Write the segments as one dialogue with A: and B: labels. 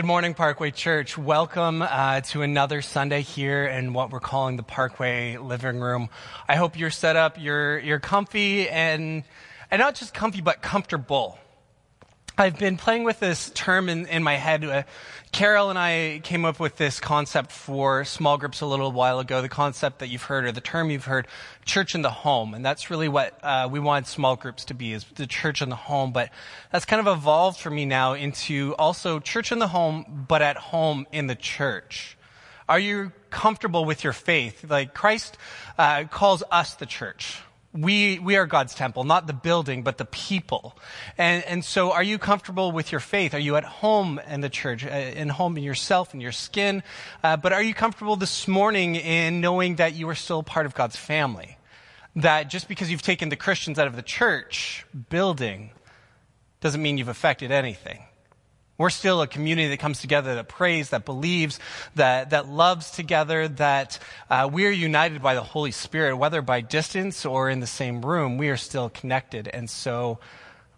A: Good morning, Parkway Church. Welcome uh, to another Sunday here in what we're calling the Parkway living room. I hope you're set up, you're you're comfy, and and not just comfy, but comfortable. I've been playing with this term in, in my head. Uh, Carol and I came up with this concept for small groups a little while ago, the concept that you've heard, or the term you've heard, church in the home. And that's really what uh, we want small groups to be, is the church in the home. But that's kind of evolved for me now into also church in the home, but at home in the church. Are you comfortable with your faith? Like Christ uh, calls us the church we, we are God's temple, not the building, but the people. And, and so are you comfortable with your faith? Are you at home in the church, uh, in home in yourself, in your skin? Uh, but are you comfortable this morning in knowing that you are still part of God's family? That just because you've taken the Christians out of the church building doesn't mean you've affected anything. We're still a community that comes together, that prays, that believes, that, that loves together, that uh, we are united by the Holy Spirit, whether by distance or in the same room, we are still connected. And so,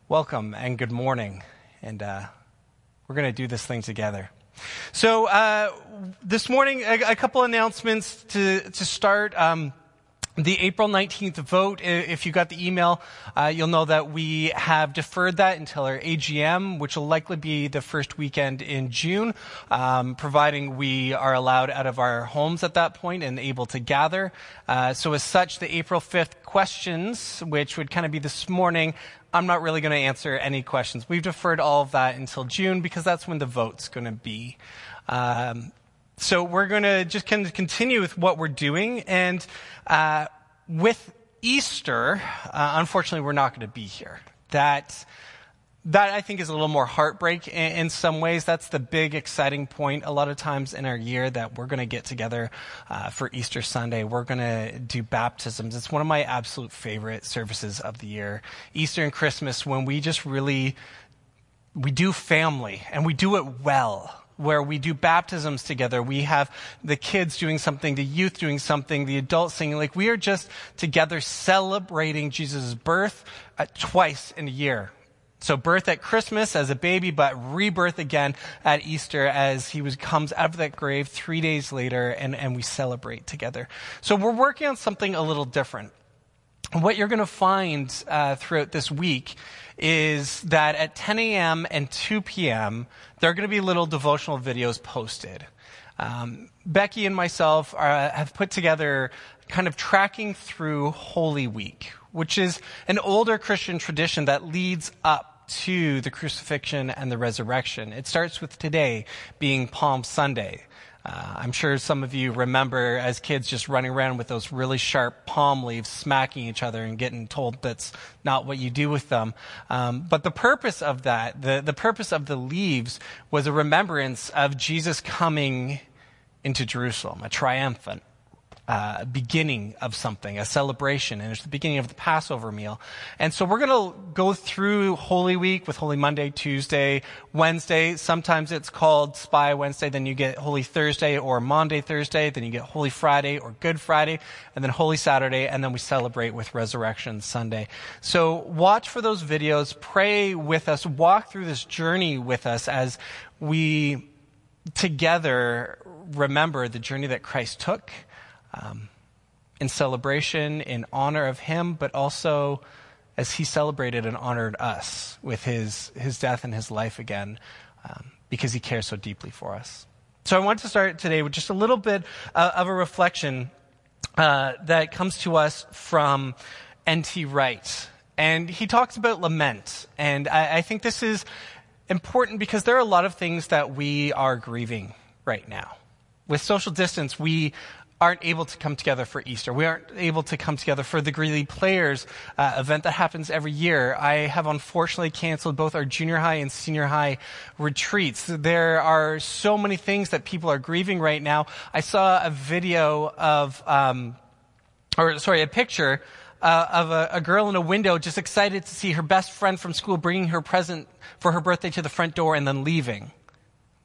A: welcome and good morning. And uh, we're going to do this thing together. So, uh, this morning, a, a, couple announcements to, to start. Um, the April 19th vote, if you got the email, uh, you'll know that we have deferred that until our AGM, which will likely be the first weekend in June, um, providing we are allowed out of our homes at that point and able to gather. Uh, so as such, the April 5th questions, which would kind of be this morning, I'm not really going to answer any questions. We've deferred all of that until June because that's when the vote's going to be. Um, so we're going to just kind of continue with what we're doing. And uh, with Easter, uh, unfortunately, we're not going to be here. That that I think is a little more heartbreak in, in, some ways. That's the big exciting point a lot of times in our year that we're going to get together uh, for Easter Sunday. We're going to do baptisms. It's one of my absolute favorite services of the year. Easter and Christmas, when we just really we do family and we do it well where we do baptisms together. We have the kids doing something, the youth doing something, the adults singing. Like we are just together celebrating Jesus' birth uh, twice in a year. So birth at Christmas as a baby, but rebirth again at Easter as he was, comes out of that grave three days later and, and we celebrate together. So we're working on something a little different. What you're going to find uh, throughout this week is that at 10 a.m. and 2 p.m., there are going to be little devotional videos posted. Um, Becky and myself are, have put together kind of tracking through Holy Week, which is an older Christian tradition that leads up to the crucifixion and the resurrection. It starts with today being Palm Sunday. Uh, I'm sure some of you remember as kids just running around with those really sharp palm leaves, smacking each other and getting told that's not what you do with them. Um, but the purpose of that, the, the purpose of the leaves, was a remembrance of Jesus coming into Jerusalem, a triumphant uh, beginning of something, a celebration, and it's the beginning of the Passover meal. And so we're going to go through Holy Week with Holy Monday, Tuesday, Wednesday. Sometimes it's called Spy Wednesday, then you get Holy Thursday or Maundy Thursday, then you get Holy Friday or Good Friday, and then Holy Saturday, and then we celebrate with Resurrection Sunday. So watch for those videos, pray with us, walk through this journey with us as we together remember the journey that Christ took um, in celebration, in honor of him, but also as he celebrated and honored us with his, his death and his life again um, because he cares so deeply for us. So I want to start today with just a little bit uh, of a reflection uh, that comes to us from N.T. Wright. And he talks about lament. And I, I think this is important because there are a lot of things that we are grieving right now. With social distance, we aren't able to come together for Easter. We aren't able to come together for the Greeley Players uh, event that happens every year. I have unfortunately canceled both our junior high and senior high retreats. There are so many things that people are grieving right now. I saw a video of, um, or sorry, a picture uh, of a, a, girl in a window just excited to see her best friend from school bringing her present for her birthday to the front door and then leaving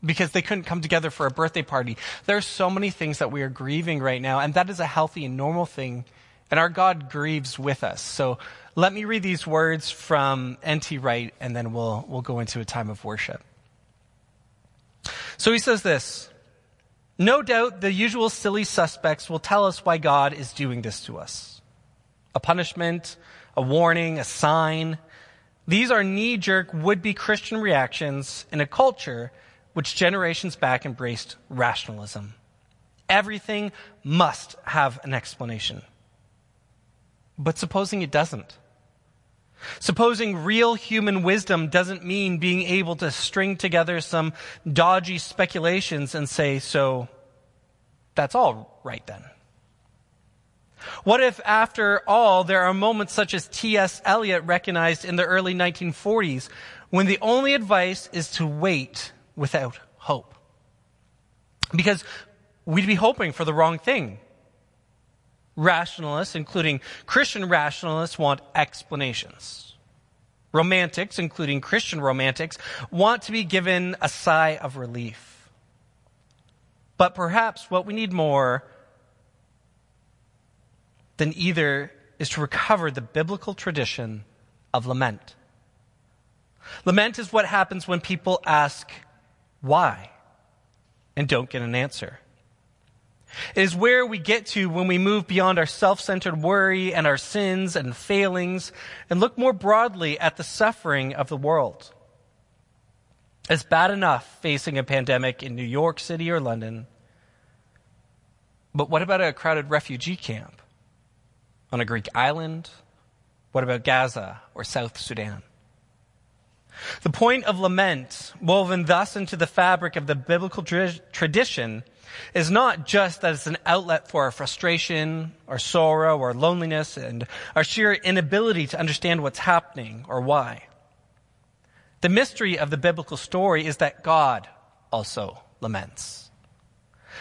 A: because they couldn't come together for a birthday party. There are so many things that we are grieving right now, and that is a healthy and normal thing. And our God grieves with us. So let me read these words from N.T. Wright, and then we'll, we'll go into a time of worship. So he says this No doubt the usual silly suspects will tell us why God is doing this to us a punishment, a warning, a sign. These are knee jerk would be Christian reactions in a culture which generations back embraced rationalism. Everything must have an explanation. But supposing it doesn't? Supposing real human wisdom doesn't mean being able to string together some dodgy speculations and say, so that's all right then. What if, after all, there are moments such as T.S. Eliot recognized in the early 1940s when the only advice is to wait without hope? Because we'd be hoping for the wrong thing. Rationalists, including Christian rationalists, want explanations. Romantics, including Christian romantics, want to be given a sigh of relief. But perhaps what we need more than either is to recover the biblical tradition of lament. Lament is what happens when people ask why and don't get an answer. It is where we get to when we move beyond our self centered worry and our sins and failings and look more broadly at the suffering of the world. It's bad enough facing a pandemic in New York City or London, but what about a crowded refugee camp on a Greek island? What about Gaza or South Sudan? The point of lament, woven thus into the fabric of the biblical tradition, is not just that it's an outlet for our frustration, our sorrow, our loneliness, and our sheer inability to understand what's happening or why. The mystery of the biblical story is that God also laments.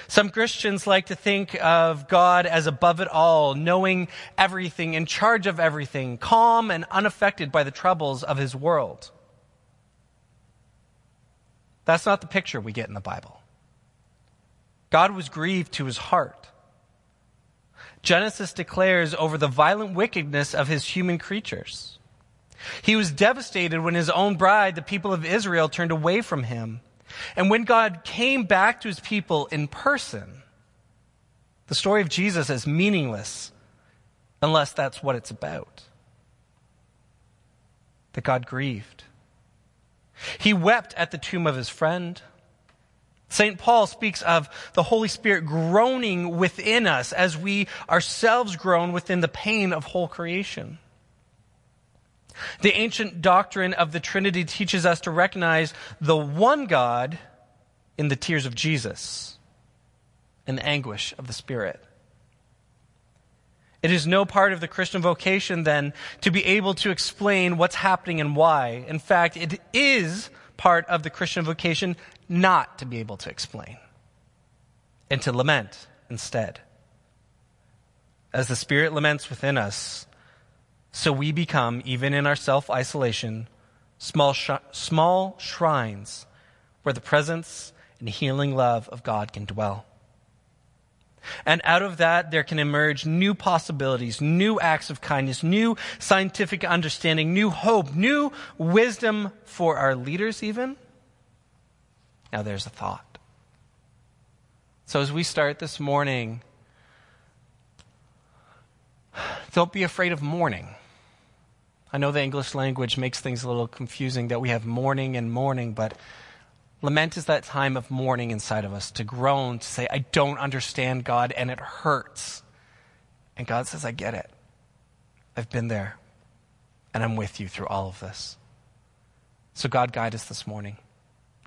A: Some Christians like to think of God as above it all, knowing everything, in charge of everything, calm and unaffected by the troubles of his world. That's not the picture we get in the Bible. God was grieved to his heart. Genesis declares over the violent wickedness of his human creatures. He was devastated when his own bride, the people of Israel, turned away from him. And when God came back to his people in person, the story of Jesus is meaningless unless that's what it's about. That God grieved. He wept at the tomb of his friend. St. Paul speaks of the Holy Spirit groaning within us as we ourselves groan within the pain of whole creation. The ancient doctrine of the Trinity teaches us to recognize the one God in the tears of Jesus and the anguish of the Spirit. It is no part of the Christian vocation, then, to be able to explain what's happening and why. In fact, it is part of the Christian vocation not to be able to explain and to lament instead. As the Spirit laments within us, so we become, even in our self isolation, small, sh- small shrines where the presence and healing love of God can dwell. And out of that, there can emerge new possibilities, new acts of kindness, new scientific understanding, new hope, new wisdom for our leaders, even. Now, there's a thought. So, as we start this morning, don't be afraid of mourning. I know the English language makes things a little confusing that we have morning and mourning, but Lament is that time of mourning inside of us to groan, to say, I don't understand God, and it hurts. And God says, I get it. I've been there, and I'm with you through all of this. So, God, guide us this morning.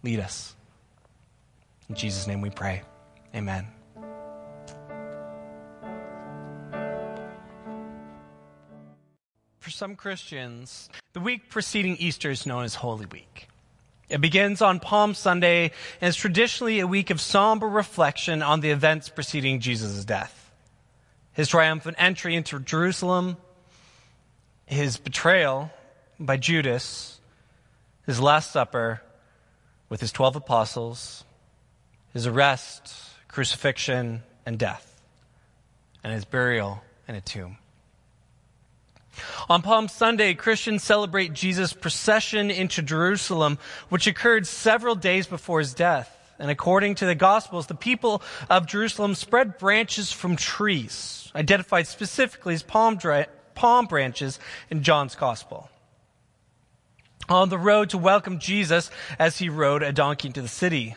A: Lead us. In Jesus' name we pray. Amen. For some Christians, the week preceding Easter is known as Holy Week. It begins on Palm Sunday and is traditionally a week of somber reflection on the events preceding Jesus' death. His triumphant entry into Jerusalem, his betrayal by Judas, his Last Supper with his 12 apostles, his arrest, crucifixion, and death, and his burial in a tomb. On Palm Sunday, Christians celebrate Jesus' procession into Jerusalem, which occurred several days before his death. And according to the Gospels, the people of Jerusalem spread branches from trees, identified specifically as palm, palm branches in John's Gospel. On the road to welcome Jesus as he rode a donkey into the city.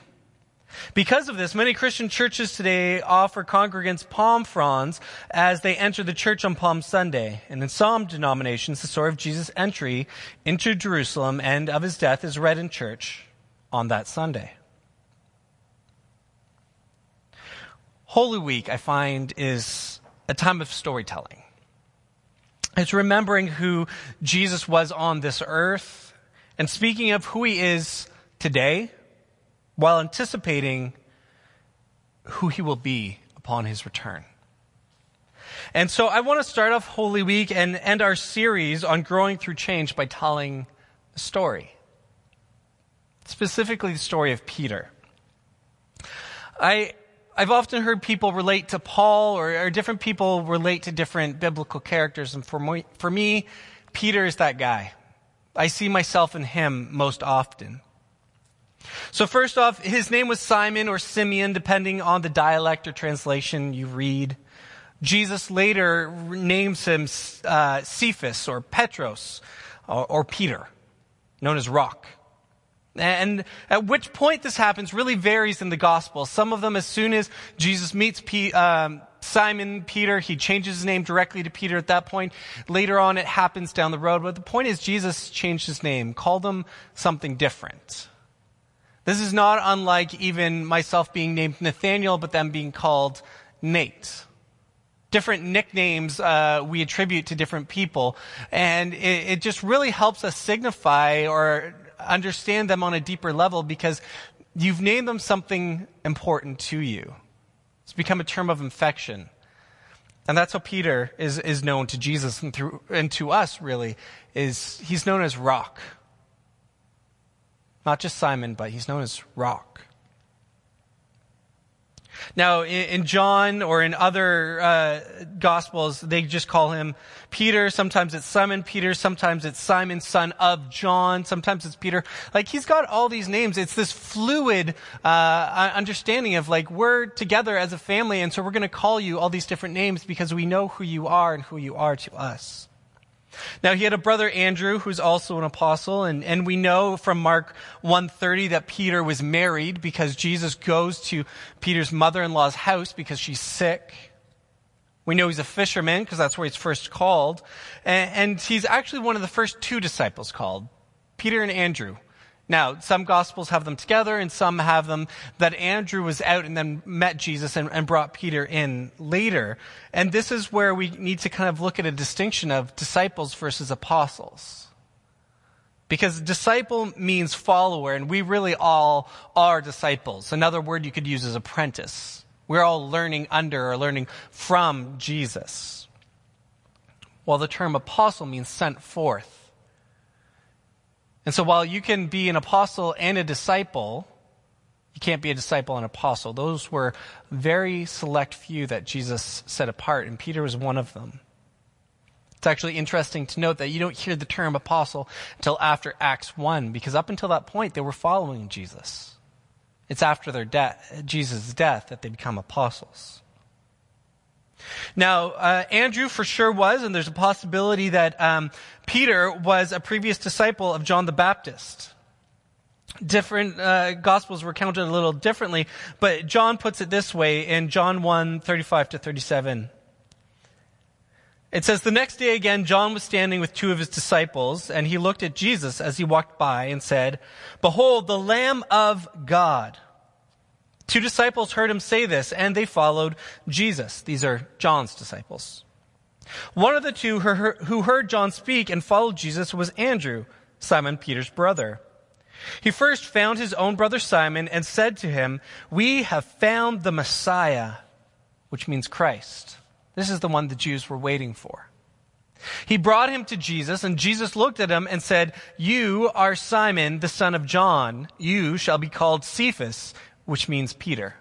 A: Because of this, many Christian churches today offer congregants palm fronds as they enter the church on Palm Sunday. And in some denominations, the story of Jesus' entry into Jerusalem and of his death is read in church on that Sunday. Holy Week, I find, is a time of storytelling. It's remembering who Jesus was on this earth and speaking of who he is today while anticipating who he will be upon his return. And so I want to start off Holy Week and end our series on growing through change by telling a story. Specifically, the story of Peter. I, I've often heard people relate to Paul, or, or different people relate to different biblical characters. And for me, for me, Peter is that guy. I see myself in him most often. So first off, his name was Simon or Simeon, depending on the dialect or translation you read. Jesus later names him uh, Cephas or Petros or, or Peter, known as Rock. And at which point this happens really varies in the gospel. Some of them, as soon as Jesus meets P, um, Simon Peter, he changes his name directly to Peter at that point. Later on, it happens down the road. But the point is, Jesus changed his name, called him something different. This is not unlike even myself being named Nathaniel, but then being called Nate. Different nicknames uh, we attribute to different people, and it, it just really helps us signify or understand them on a deeper level because you've named them something important to you. It's become a term of infection. And that's how Peter is, is known to Jesus and, through, and to us, really, is he's known as rock. Not just Simon, but he's known as Rock. Now, in, John or in other uh, Gospels, they just call him Peter. Sometimes it's Simon Peter. Sometimes it's Simon, son of John. Sometimes it's Peter. Like, he's got all these names. It's this fluid uh, understanding of, like, we're together as a family, and so we're going to call you all these different names because we know who you are and who you are to us. Now he had a brother Andrew who's also an apostle and, and we know from Mark 130 that Peter was married because Jesus goes to Peter's mother-in-law's house because she's sick. We know he's a fisherman because that's where he's first called. And, and he's actually one of the first two disciples called, Peter and Andrew. Now, some gospels have them together and some have them that Andrew was out and then met Jesus and, and, brought Peter in later. And this is where we need to kind of look at a distinction of disciples versus apostles. Because disciple means follower and we really all are disciples. Another word you could use is apprentice. We're all learning under or learning from Jesus. While the term apostle means sent forth. And so while you can be an apostle and a disciple, you can't be a disciple and apostle. Those were very select few that Jesus set apart, and Peter was one of them. It's actually interesting to note that you don't hear the term apostle until after Acts 1, because up until that point, they were following Jesus. It's after their death, Jesus' death that they become apostles. Now, uh, Andrew for sure was, and there's a possibility that um, Peter was a previous disciple of John the Baptist. Different uh, gospels were counted a little differently, but John puts it this way in John 1 35 to 37. It says, The next day again, John was standing with two of his disciples, and he looked at Jesus as he walked by and said, Behold, the Lamb of God. Two disciples heard him say this, and they followed Jesus. These are John's disciples. One of the two who heard John speak and followed Jesus was Andrew, Simon Peter's brother. He first found his own brother Simon and said to him, We have found the Messiah, which means Christ. This is the one the Jews were waiting for. He brought him to Jesus, and Jesus looked at him and said, You are Simon, the son of John. You shall be called Cephas, which means Peter.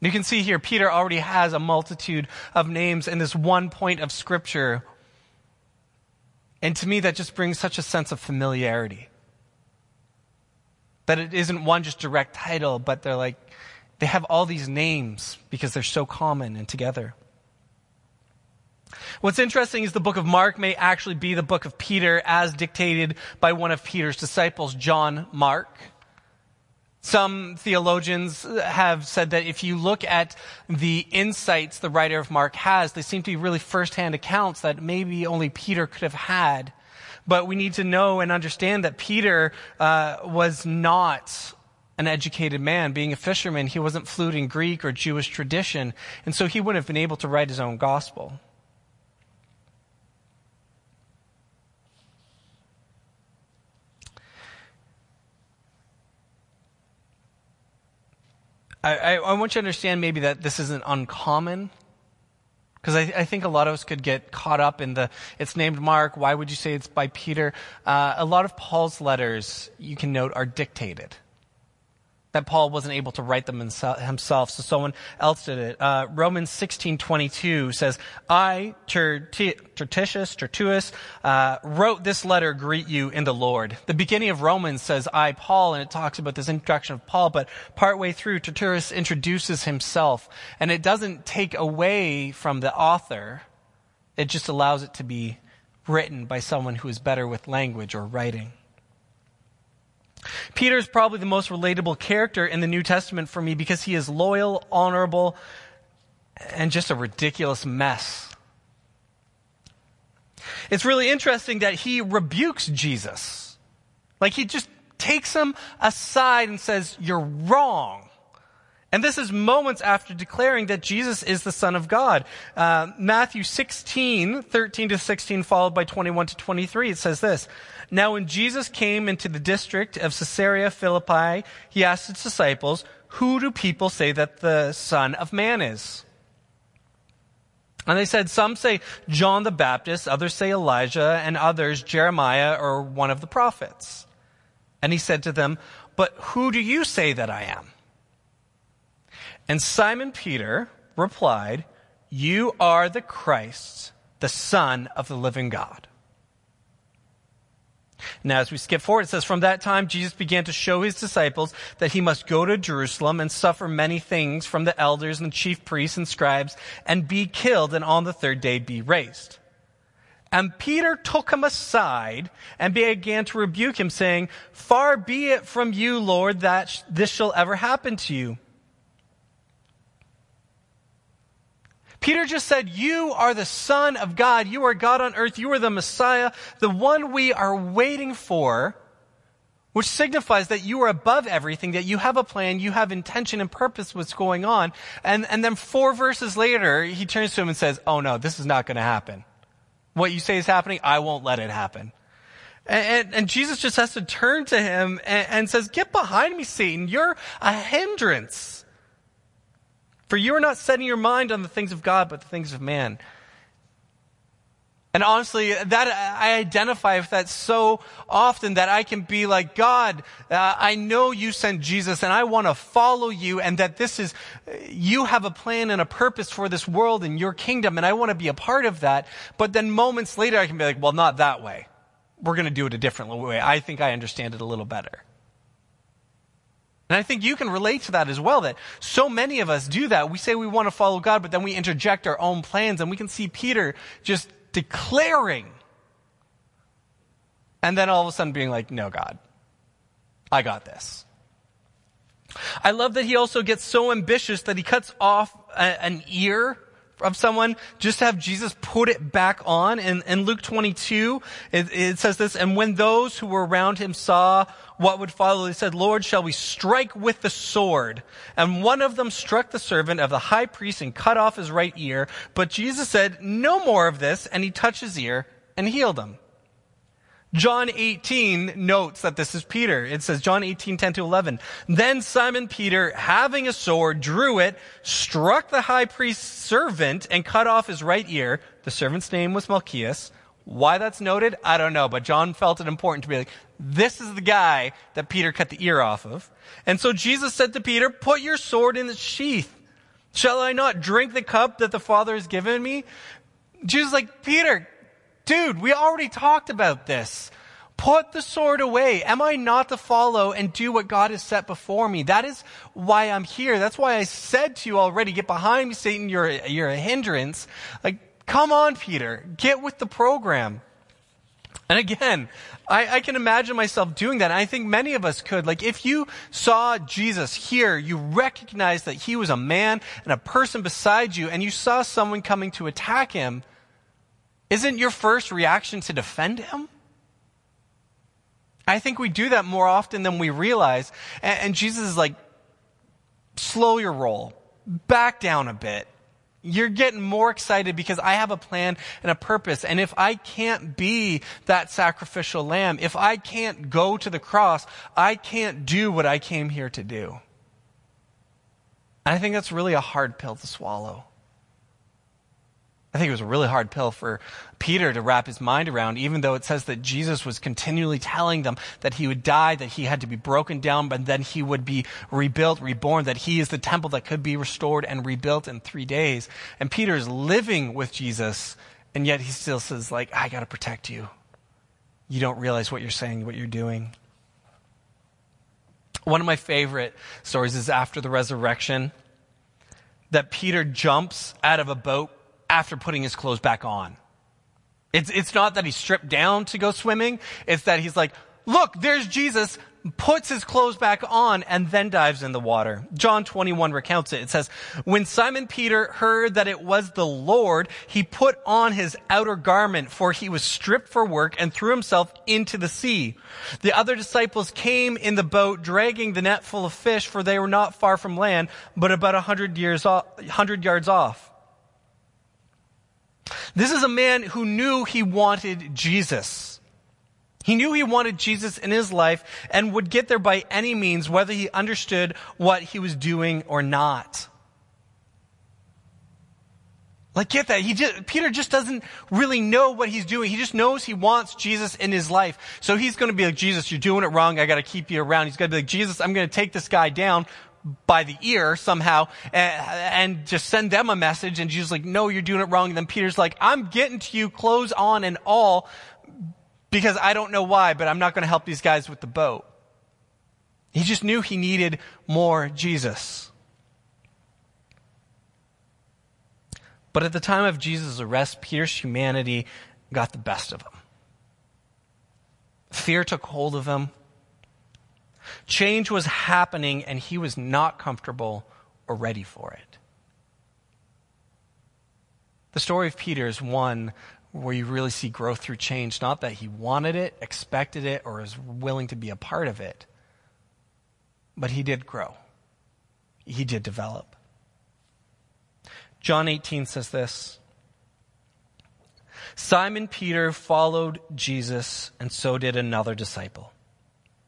A: You can see here, Peter already has a multitude of names in this one point of Scripture. And to me, that just brings such a sense of familiarity. That it isn't one just direct title, but they're like, they have all these names because they're so common and together. What's interesting is the book of Mark may actually be the book of Peter as dictated by one of Peter's disciples, John Mark. Some theologians have said that if you look at the insights the writer of Mark has, they seem to be really firsthand accounts that maybe only Peter could have had. But we need to know and understand that Peter uh, was not an educated man. Being a fisherman, he wasn't fluent in Greek or Jewish tradition, and so he wouldn't have been able to write his own gospel. I, I, want you to understand maybe that this isn't uncommon. Because I, I, think a lot of us could get caught up in the, it's named Mark, why would you say it's by Peter? Uh, a lot of Paul's letters, you can note, are dictated that Paul wasn't able to write them himself, so someone else did it. Uh, Romans 16:22 says, "I, Tertius, Tertullus, uh, wrote this letter, greet you in the Lord." The beginning of Romans says, "I, Paul," and it talks about this introduction of Paul, but partway through, Tertullus introduces himself, and it doesn't take away from the author; it just allows it to be written by someone who is better with language or writing. Peter is probably the most relatable character in the New Testament for me because he is loyal, honorable, and just a ridiculous mess. It's really interesting that he rebukes Jesus. Like he just takes him aside and says, You're wrong. And this is moments after declaring that Jesus is the Son of God. Uh, Matthew 16, 13 to 16, followed by 21 to 23, it says this. Now when Jesus came into the district of Caesarea Philippi, he asked his disciples, Who do people say that the Son of Man is? And they said, Some say John the Baptist, others say Elijah, and others Jeremiah or one of the prophets. And he said to them, But who do you say that I am? And Simon Peter replied, You are the Christ, the Son of the living God. Now, as we skip forward, it says, From that time, Jesus began to show his disciples that he must go to Jerusalem and suffer many things from the elders and chief priests and scribes and be killed and on the third day be raised. And Peter took him aside and began to rebuke him, saying, Far be it from you, Lord, that this shall ever happen to you. Peter just said, You are the Son of God. You are God on earth. You are the Messiah, the one we are waiting for, which signifies that you are above everything, that you have a plan, you have intention and purpose what's going on. And, and then four verses later, he turns to him and says, Oh no, this is not going to happen. What you say is happening, I won't let it happen. And, and, and Jesus just has to turn to him and, and says, Get behind me, Satan. You're a hindrance. For you are not setting your mind on the things of God, but the things of man. And honestly, that I identify with that so often that I can be like, God, uh, I know you sent Jesus and I want to follow you and that this is, you have a plan and a purpose for this world and your kingdom and I want to be a part of that. But then moments later I can be like, well, not that way. We're going to do it a different way. I think I understand it a little better. And I think you can relate to that as well, that so many of us do that. We say we want to follow God, but then we interject our own plans, and we can see Peter just declaring. And then all of a sudden being like, no, God, I got this. I love that he also gets so ambitious that he cuts off a, an ear of someone just have Jesus put it back on. And in Luke 22, it, it says this, and when those who were around him saw what would follow, they said, Lord, shall we strike with the sword? And one of them struck the servant of the high priest and cut off his right ear. But Jesus said, no more of this. And he touched his ear and healed him. John 18 notes that this is Peter. It says, John 18, 10 to 11. Then Simon Peter, having a sword, drew it, struck the high priest's servant, and cut off his right ear. The servant's name was Malchus. Why that's noted, I don't know, but John felt it important to be like, this is the guy that Peter cut the ear off of. And so Jesus said to Peter, put your sword in its sheath. Shall I not drink the cup that the Father has given me? Jesus like, Peter, dude, we already talked about this. Put the sword away. Am I not to follow and do what God has set before me? That is why I'm here. That's why I said to you already, get behind me, Satan. You're a, you're a hindrance. Like, come on, Peter. Get with the program. And again, I, I, can imagine myself doing that. I think many of us could. Like, if you saw Jesus here, you recognized that he was a man and a person beside you, and you saw someone coming to attack him, isn't your first reaction to defend him? I think we do that more often than we realize. And, and Jesus is like, slow your roll, back down a bit. You're getting more excited because I have a plan and a purpose. And if I can't be that sacrificial lamb, if I can't go to the cross, I can't do what I came here to do. And I think that's really a hard pill to swallow. I think it was a really hard pill for Peter to wrap his mind around, even though it says that Jesus was continually telling them that he would die, that he had to be broken down, but then he would be rebuilt, reborn, that he is the temple that could be restored and rebuilt in three days. And Peter is living with Jesus, and yet he still says, like, I gotta protect you. You don't realize what you're saying, what you're doing. One of my favorite stories is after the resurrection that Peter jumps out of a boat after putting his clothes back on. It's, it's not that he stripped down to go swimming. It's that he's like, look, there's Jesus, puts his clothes back on, and then dives in the water. John 21 recounts it. It says, When Simon Peter heard that it was the Lord, he put on his outer garment, for he was stripped for work, and threw himself into the sea. The other disciples came in the boat, dragging the net full of fish, for they were not far from land, but about a hundred yards off. This is a man who knew he wanted Jesus. He knew he wanted Jesus in his life and would get there by any means, whether he understood what he was doing or not. Like, get that. He just, Peter just doesn't really know what he's doing. He just knows he wants Jesus in his life. So he's going to be like, Jesus, you're doing it wrong. I got to keep you around. He's going to be like, Jesus, I'm going to take this guy down by the ear somehow and, and, just send them a message. And Jesus like, no, you're doing it wrong. And then Peter's like, I'm getting to you clothes on and all because I don't know why, but I'm not going to help these guys with the boat. He just knew he needed more Jesus. But at the time of Jesus' arrest, Peter's humanity got the best of him. Fear took hold of him. Change was happening and he was not comfortable or ready for it. The story of Peter is one where you really see growth through change, not that he wanted it, expected it, or is willing to be a part of it, but he did grow. He did develop. John 18 says this Simon Peter followed Jesus, and so did another disciple.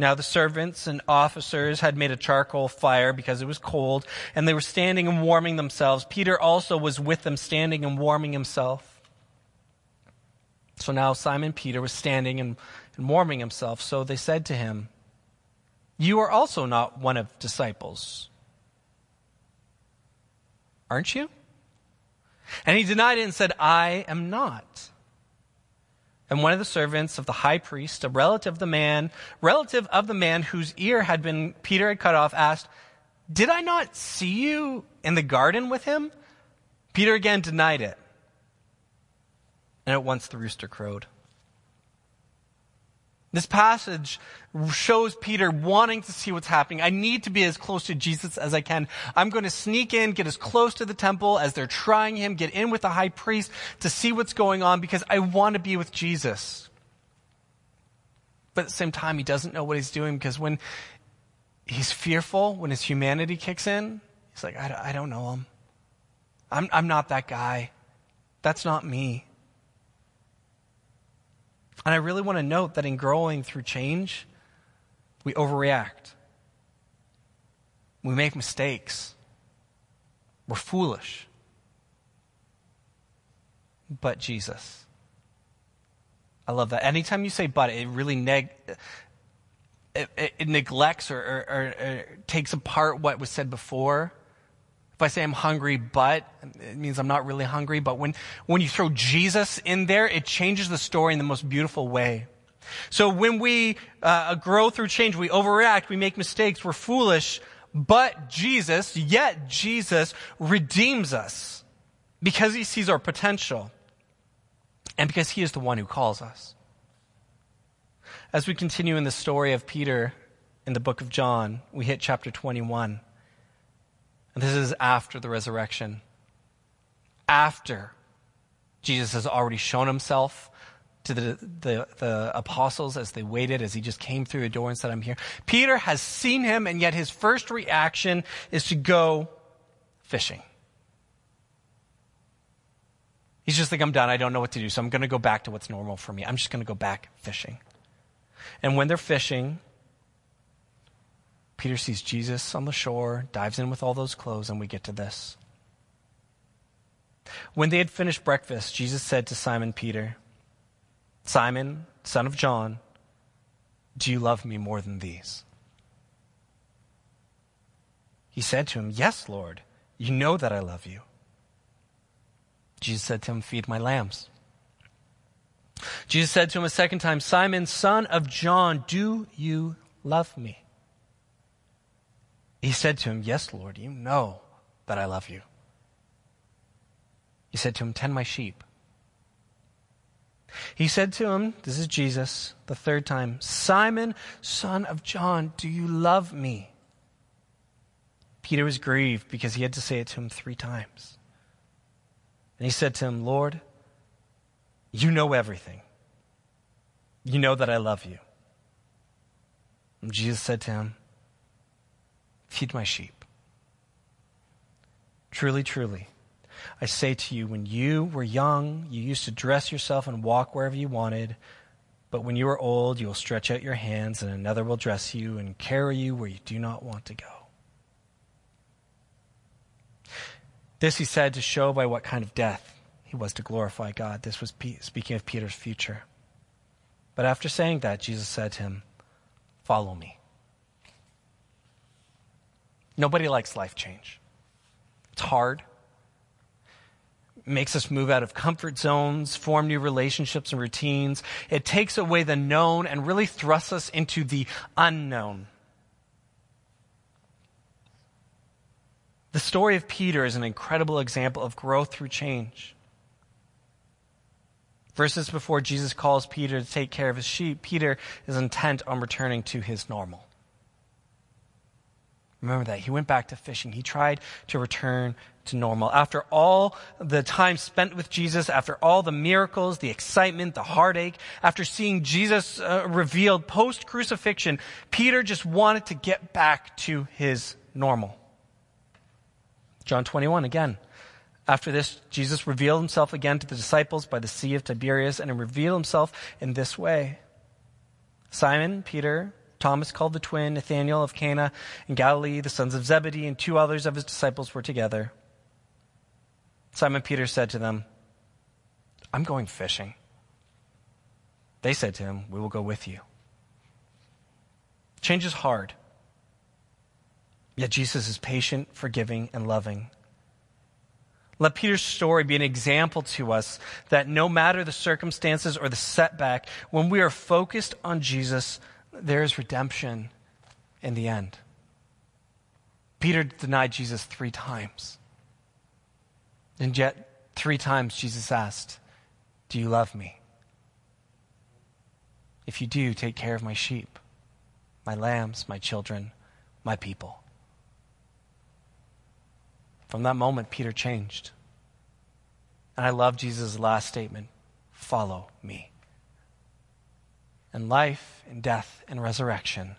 A: Now the servants and officers had made a charcoal fire because it was cold, and they were standing and warming themselves. Peter also was with them, standing and warming himself. So now Simon Peter was standing and, and warming himself. So they said to him, You are also not one of disciples, aren't you? And he denied it and said, I am not. And one of the servants of the high priest, a relative of the man, relative of the man whose ear had been Peter had cut off, asked, Did I not see you in the garden with him? Peter again denied it. And at once the rooster crowed. This passage shows Peter wanting to see what's happening. I need to be as close to Jesus as I can. I'm going to sneak in, get as close to the temple as they're trying him, get in with the high priest to see what's going on because I want to be with Jesus. But at the same time, he doesn't know what he's doing because when he's fearful, when his humanity kicks in, he's like, I, don't know him. I'm, I'm not that guy. That's not me. And I really want to note that in growing through change, we overreact. We make mistakes. We're foolish. But Jesus. I love that. Anytime you say but, it really neg- it, it, it neglects or, or, or, or takes apart what was said before. If I say I'm hungry, but it means I'm not really hungry. But when, when you throw Jesus in there, it changes the story in the most beautiful way. So when we uh, grow through change, we overreact, we make mistakes, we're foolish, but Jesus, yet Jesus redeems us because he sees our potential and because he is the one who calls us. As we continue in the story of Peter in the book of John, we hit chapter 21. And this is after the resurrection. After Jesus has already shown himself to the, the, the, apostles as they waited, as he just came through the door and said, I'm here. Peter has seen him, and yet his first reaction is to go fishing. He's just like, I'm done. I don't know what to do, so I'm going to go back to what's normal for me. I'm just going to go back fishing. And when they're fishing, Peter sees Jesus on the shore, dives in with all those clothes, and we get to this. When they had finished breakfast, Jesus said to Simon Peter, Simon, son of John, do you love me more than these? He said to him, Yes, Lord, you know that I love you. Jesus said to him, Feed my lambs. Jesus said to him a second time, Simon, son of John, do you love me? He said to him, Yes, Lord, you know that I love you. He said to him, Tend my sheep. He said to him, This is Jesus, the third time, Simon, son of John, do you love me? Peter was grieved because he had to say it to him three times. And he said to him, Lord, you know everything. You know that I love you. And Jesus said to him, Feed my sheep. Truly, truly, I say to you, when you were young, you used to dress yourself and walk wherever you wanted. But when you are old, you will stretch out your hands, and another will dress you and carry you where you do not want to go. This he said to show by what kind of death he was to glorify God. This was speaking of Peter's future. But after saying that, Jesus said to him, Follow me. Nobody likes life change. It's hard. It makes us move out of comfort zones, form new relationships and routines. It takes away the known and really thrusts us into the unknown. The story of Peter is an incredible example of growth through change. Verses before Jesus calls Peter to take care of his sheep, Peter is intent on returning to his normal. Remember that. He went back to fishing. He tried to return to normal. After all the time spent with Jesus, after all the miracles, the excitement, the heartache, after seeing Jesus uh, revealed post crucifixion, Peter just wanted to get back to his normal. John 21 again. After this, Jesus revealed himself again to the disciples by the Sea of Tiberias and revealed himself in this way Simon, Peter, Thomas called the twin, Nathanael of Cana in Galilee, the sons of Zebedee, and two others of his disciples were together. Simon Peter said to them, I'm going fishing. They said to him, We will go with you. Change is hard. Yet Jesus is patient, forgiving, and loving. Let Peter's story be an example to us that no matter the circumstances or the setback, when we are focused on Jesus, there is redemption in the end. Peter denied Jesus three times. And yet, three times Jesus asked, Do you love me? If you do, take care of my sheep, my lambs, my children, my people. From that moment, Peter changed. And I love Jesus' last statement follow me. And life and death and resurrection,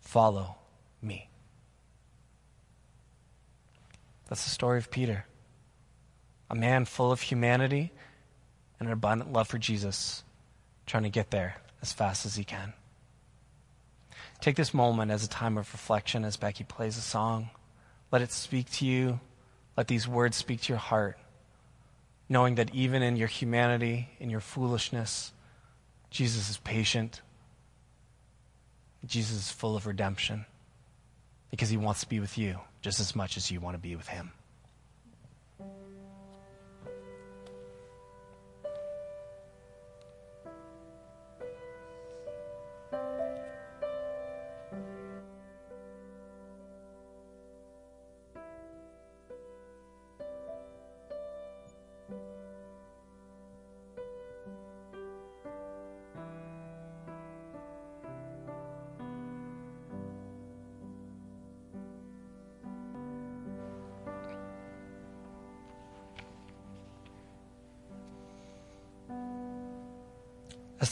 A: follow me. That's the story of Peter, a man full of humanity and an abundant love for Jesus, trying to get there as fast as he can. Take this moment as a time of reflection as Becky plays a song. Let it speak to you. Let these words speak to your heart, knowing that even in your humanity, in your foolishness, Jesus is patient. Jesus is full of redemption because he wants to be with you just as much as you want to be with him.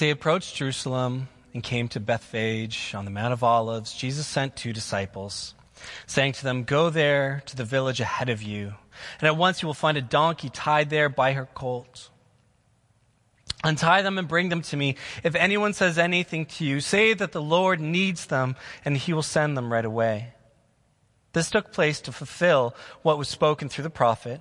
A: They approached Jerusalem and came to Bethphage on the Mount of Olives, Jesus sent two disciples, saying to them, Go there to the village ahead of you, and at once you will find a donkey tied there by her colt. Untie them and bring them to me. If anyone says anything to you, say that the Lord needs them, and he will send them right away. This took place to fulfill what was spoken through the prophet.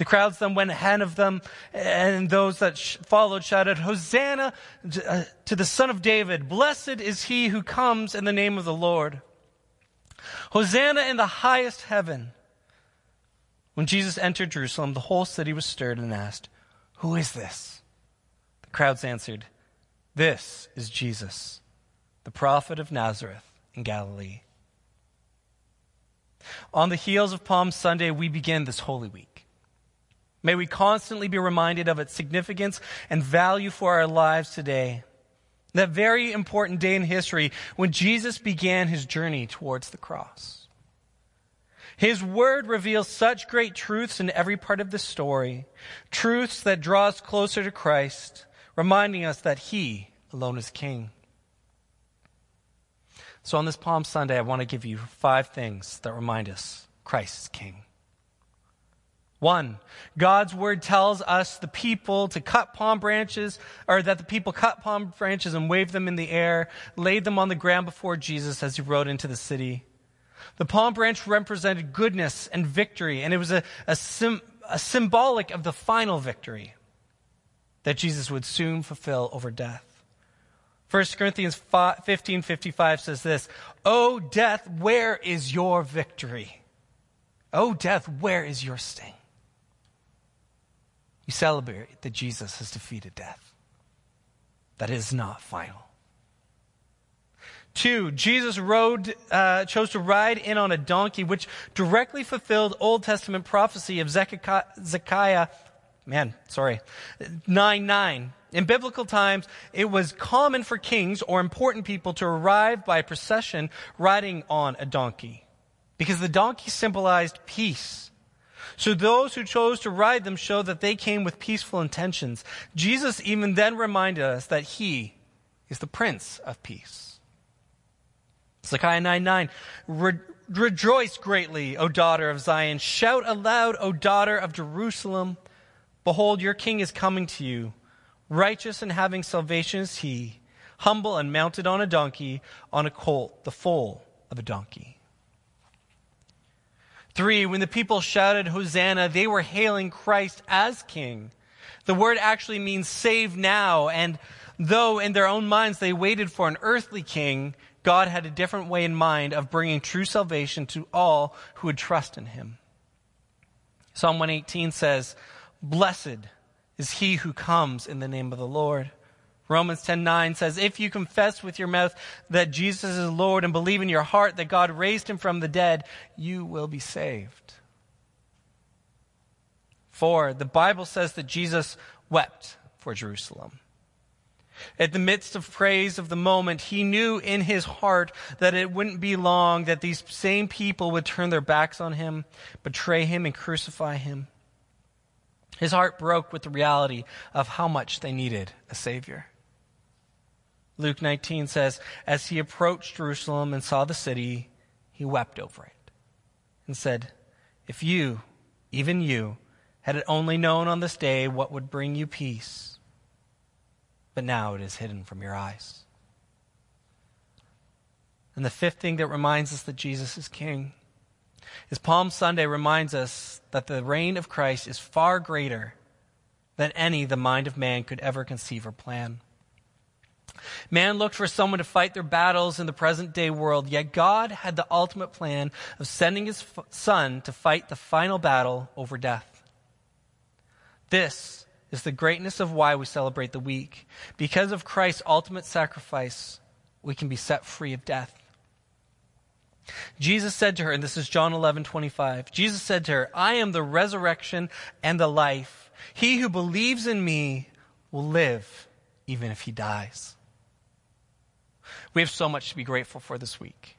A: The crowds then went ahead of them, and those that sh- followed shouted, Hosanna uh, to the Son of David! Blessed is he who comes in the name of the Lord! Hosanna in the highest heaven! When Jesus entered Jerusalem, the whole city was stirred and asked, Who is this? The crowds answered, This is Jesus, the prophet of Nazareth in Galilee. On the heels of Palm Sunday, we begin this Holy Week. May we constantly be reminded of its significance and value for our lives today. That very important day in history when Jesus began his journey towards the cross. His word reveals such great truths in every part of the story, truths that draw us closer to Christ, reminding us that he alone is king. So on this Palm Sunday, I want to give you five things that remind us Christ is king. One, God's word tells us the people to cut palm branches, or that the people cut palm branches and waved them in the air, laid them on the ground before Jesus as he rode into the city. The palm branch represented goodness and victory, and it was a, a, sim, a symbolic of the final victory that Jesus would soon fulfill over death. 1 Corinthians 15 55 says this, O death, where is your victory? O death, where is your sting? We celebrate that Jesus has defeated death. That is not final. Two, Jesus rode, uh, chose to ride in on a donkey, which directly fulfilled Old Testament prophecy of Zechariah, man, sorry, 9 9. In biblical times, it was common for kings or important people to arrive by procession riding on a donkey because the donkey symbolized peace so those who chose to ride them show that they came with peaceful intentions. Jesus even then reminded us that he is the Prince of Peace. Zechariah 9 9. Re- rejoice greatly, O daughter of Zion. Shout aloud, O daughter of Jerusalem. Behold, your king is coming to you. Righteous and having salvation is he, humble and mounted on a donkey, on a colt, the foal of a donkey. Three, when the people shouted Hosanna, they were hailing Christ as king. The word actually means save now. And though in their own minds they waited for an earthly king, God had a different way in mind of bringing true salvation to all who would trust in him. Psalm 118 says, Blessed is he who comes in the name of the Lord. Romans 10:9 says, "If you confess with your mouth that Jesus is Lord and believe in your heart that God raised him from the dead, you will be saved." 4. The Bible says that Jesus wept for Jerusalem. At the midst of praise of the moment, he knew in his heart that it wouldn't be long that these same people would turn their backs on him, betray him, and crucify him. His heart broke with the reality of how much they needed a Savior. Luke 19 says, As he approached Jerusalem and saw the city, he wept over it and said, If you, even you, had it only known on this day what would bring you peace, but now it is hidden from your eyes. And the fifth thing that reminds us that Jesus is King is Palm Sunday reminds us that the reign of Christ is far greater than any the mind of man could ever conceive or plan. Man looked for someone to fight their battles in the present day world, yet God had the ultimate plan of sending his son to fight the final battle over death. This is the greatness of why we celebrate the week. Because of Christ's ultimate sacrifice, we can be set free of death. Jesus said to her, and this is John 11, 25. Jesus said to her, I am the resurrection and the life. He who believes in me will live even if he dies. We have so much to be grateful for this week.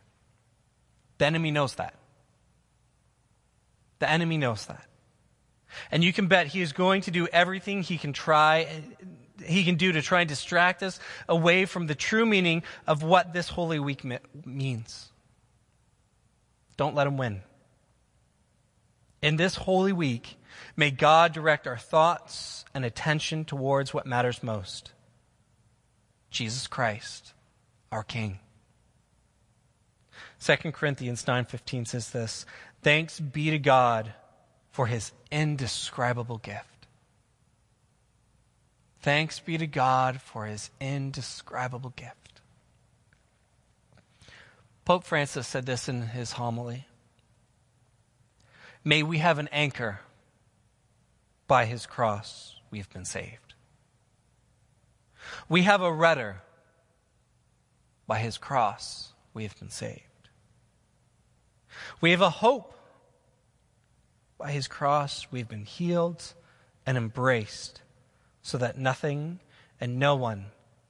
A: The enemy knows that. The enemy knows that. And you can bet he is going to do everything he can try he can do to try and distract us away from the true meaning of what this holy week means. Don't let him win. In this holy week, may God direct our thoughts and attention towards what matters most. Jesus Christ, our King. 2 Corinthians 9:15 says this, "Thanks be to God for his indescribable gift. Thanks be to God for his indescribable gift. Pope Francis said this in his homily May we have an anchor. By his cross, we have been saved. We have a rudder. By his cross, we have been saved. We have a hope by his cross, we've been healed and embraced so that nothing and no one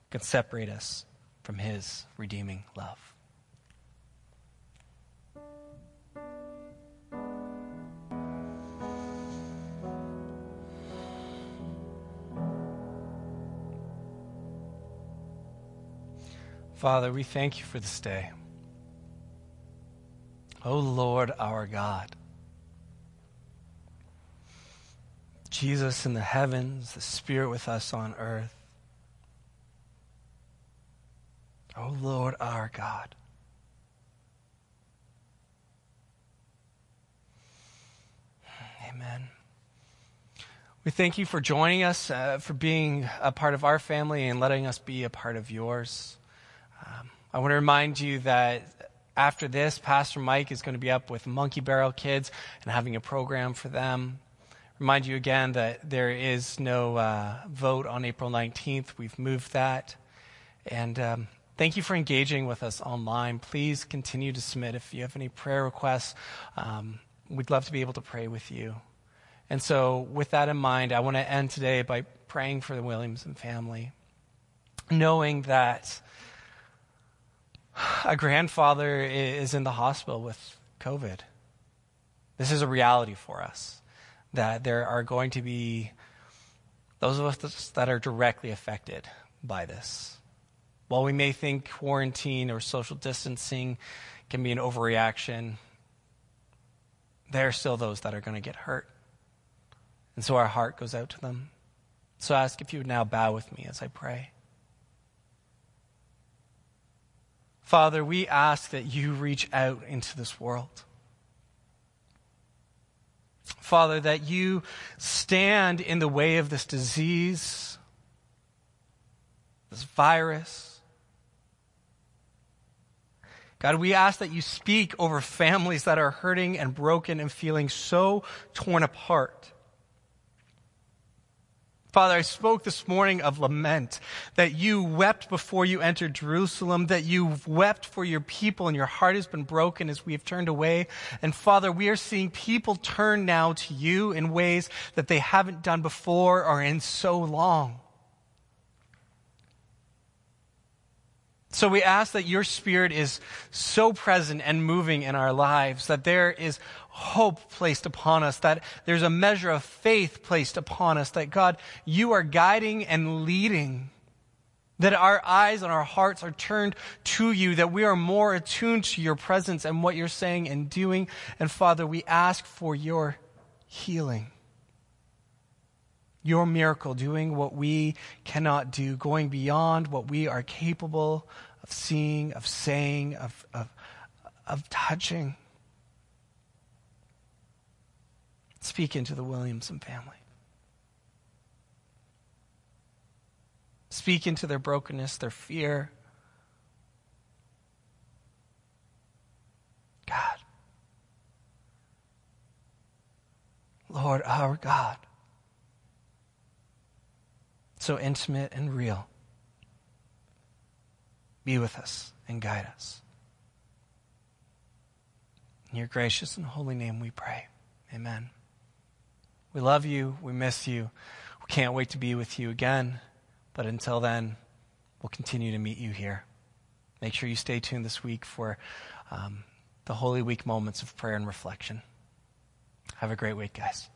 A: can separate us from his redeeming love. Father, we thank you for this day. O oh Lord our God. Jesus in the heavens, the Spirit with us on earth. Oh Lord our God. Amen. We thank you for joining us, uh, for being a part of our family and letting us be a part of yours. Um, I want to remind you that after this, Pastor Mike is going to be up with Monkey Barrel Kids and having a program for them. Remind you again that there is no uh, vote on April 19th. We've moved that. And um, thank you for engaging with us online. Please continue to submit if you have any prayer requests. Um, we'd love to be able to pray with you. And so, with that in mind, I want to end today by praying for the Williamson family, knowing that a grandfather is in the hospital with COVID. This is a reality for us that there are going to be those of us that are directly affected by this. While we may think quarantine or social distancing can be an overreaction, there are still those that are going to get hurt. And so our heart goes out to them. So I ask if you would now bow with me as I pray. Father, we ask that you reach out into this world. Father, that you stand in the way of this disease, this virus. God, we ask that you speak over families that are hurting and broken and feeling so torn apart. Father, I spoke this morning of lament, that you wept before you entered Jerusalem, that you wept for your people and your heart has been broken as we have turned away. And Father, we are seeing people turn now to you in ways that they haven't done before or in so long. So we ask that your spirit is so present and moving in our lives, that there is hope placed upon us, that there's a measure of faith placed upon us, that God, you are guiding and leading, that our eyes and our hearts are turned to you, that we are more attuned to your presence and what you're saying and doing. And Father, we ask for your healing your miracle, doing what we cannot do, going beyond what we are capable of seeing, of saying, of, of, of touching. Speak into the Williamson family. Speak into their brokenness, their fear. God. Lord, our God so intimate and real. Be with us and guide us. In your gracious and holy name we pray. Amen. We love you. We miss you. We can't wait to be with you again. But until then, we'll continue to meet you here. Make sure you stay tuned this week for um, the Holy Week moments of prayer and reflection. Have a great week, guys.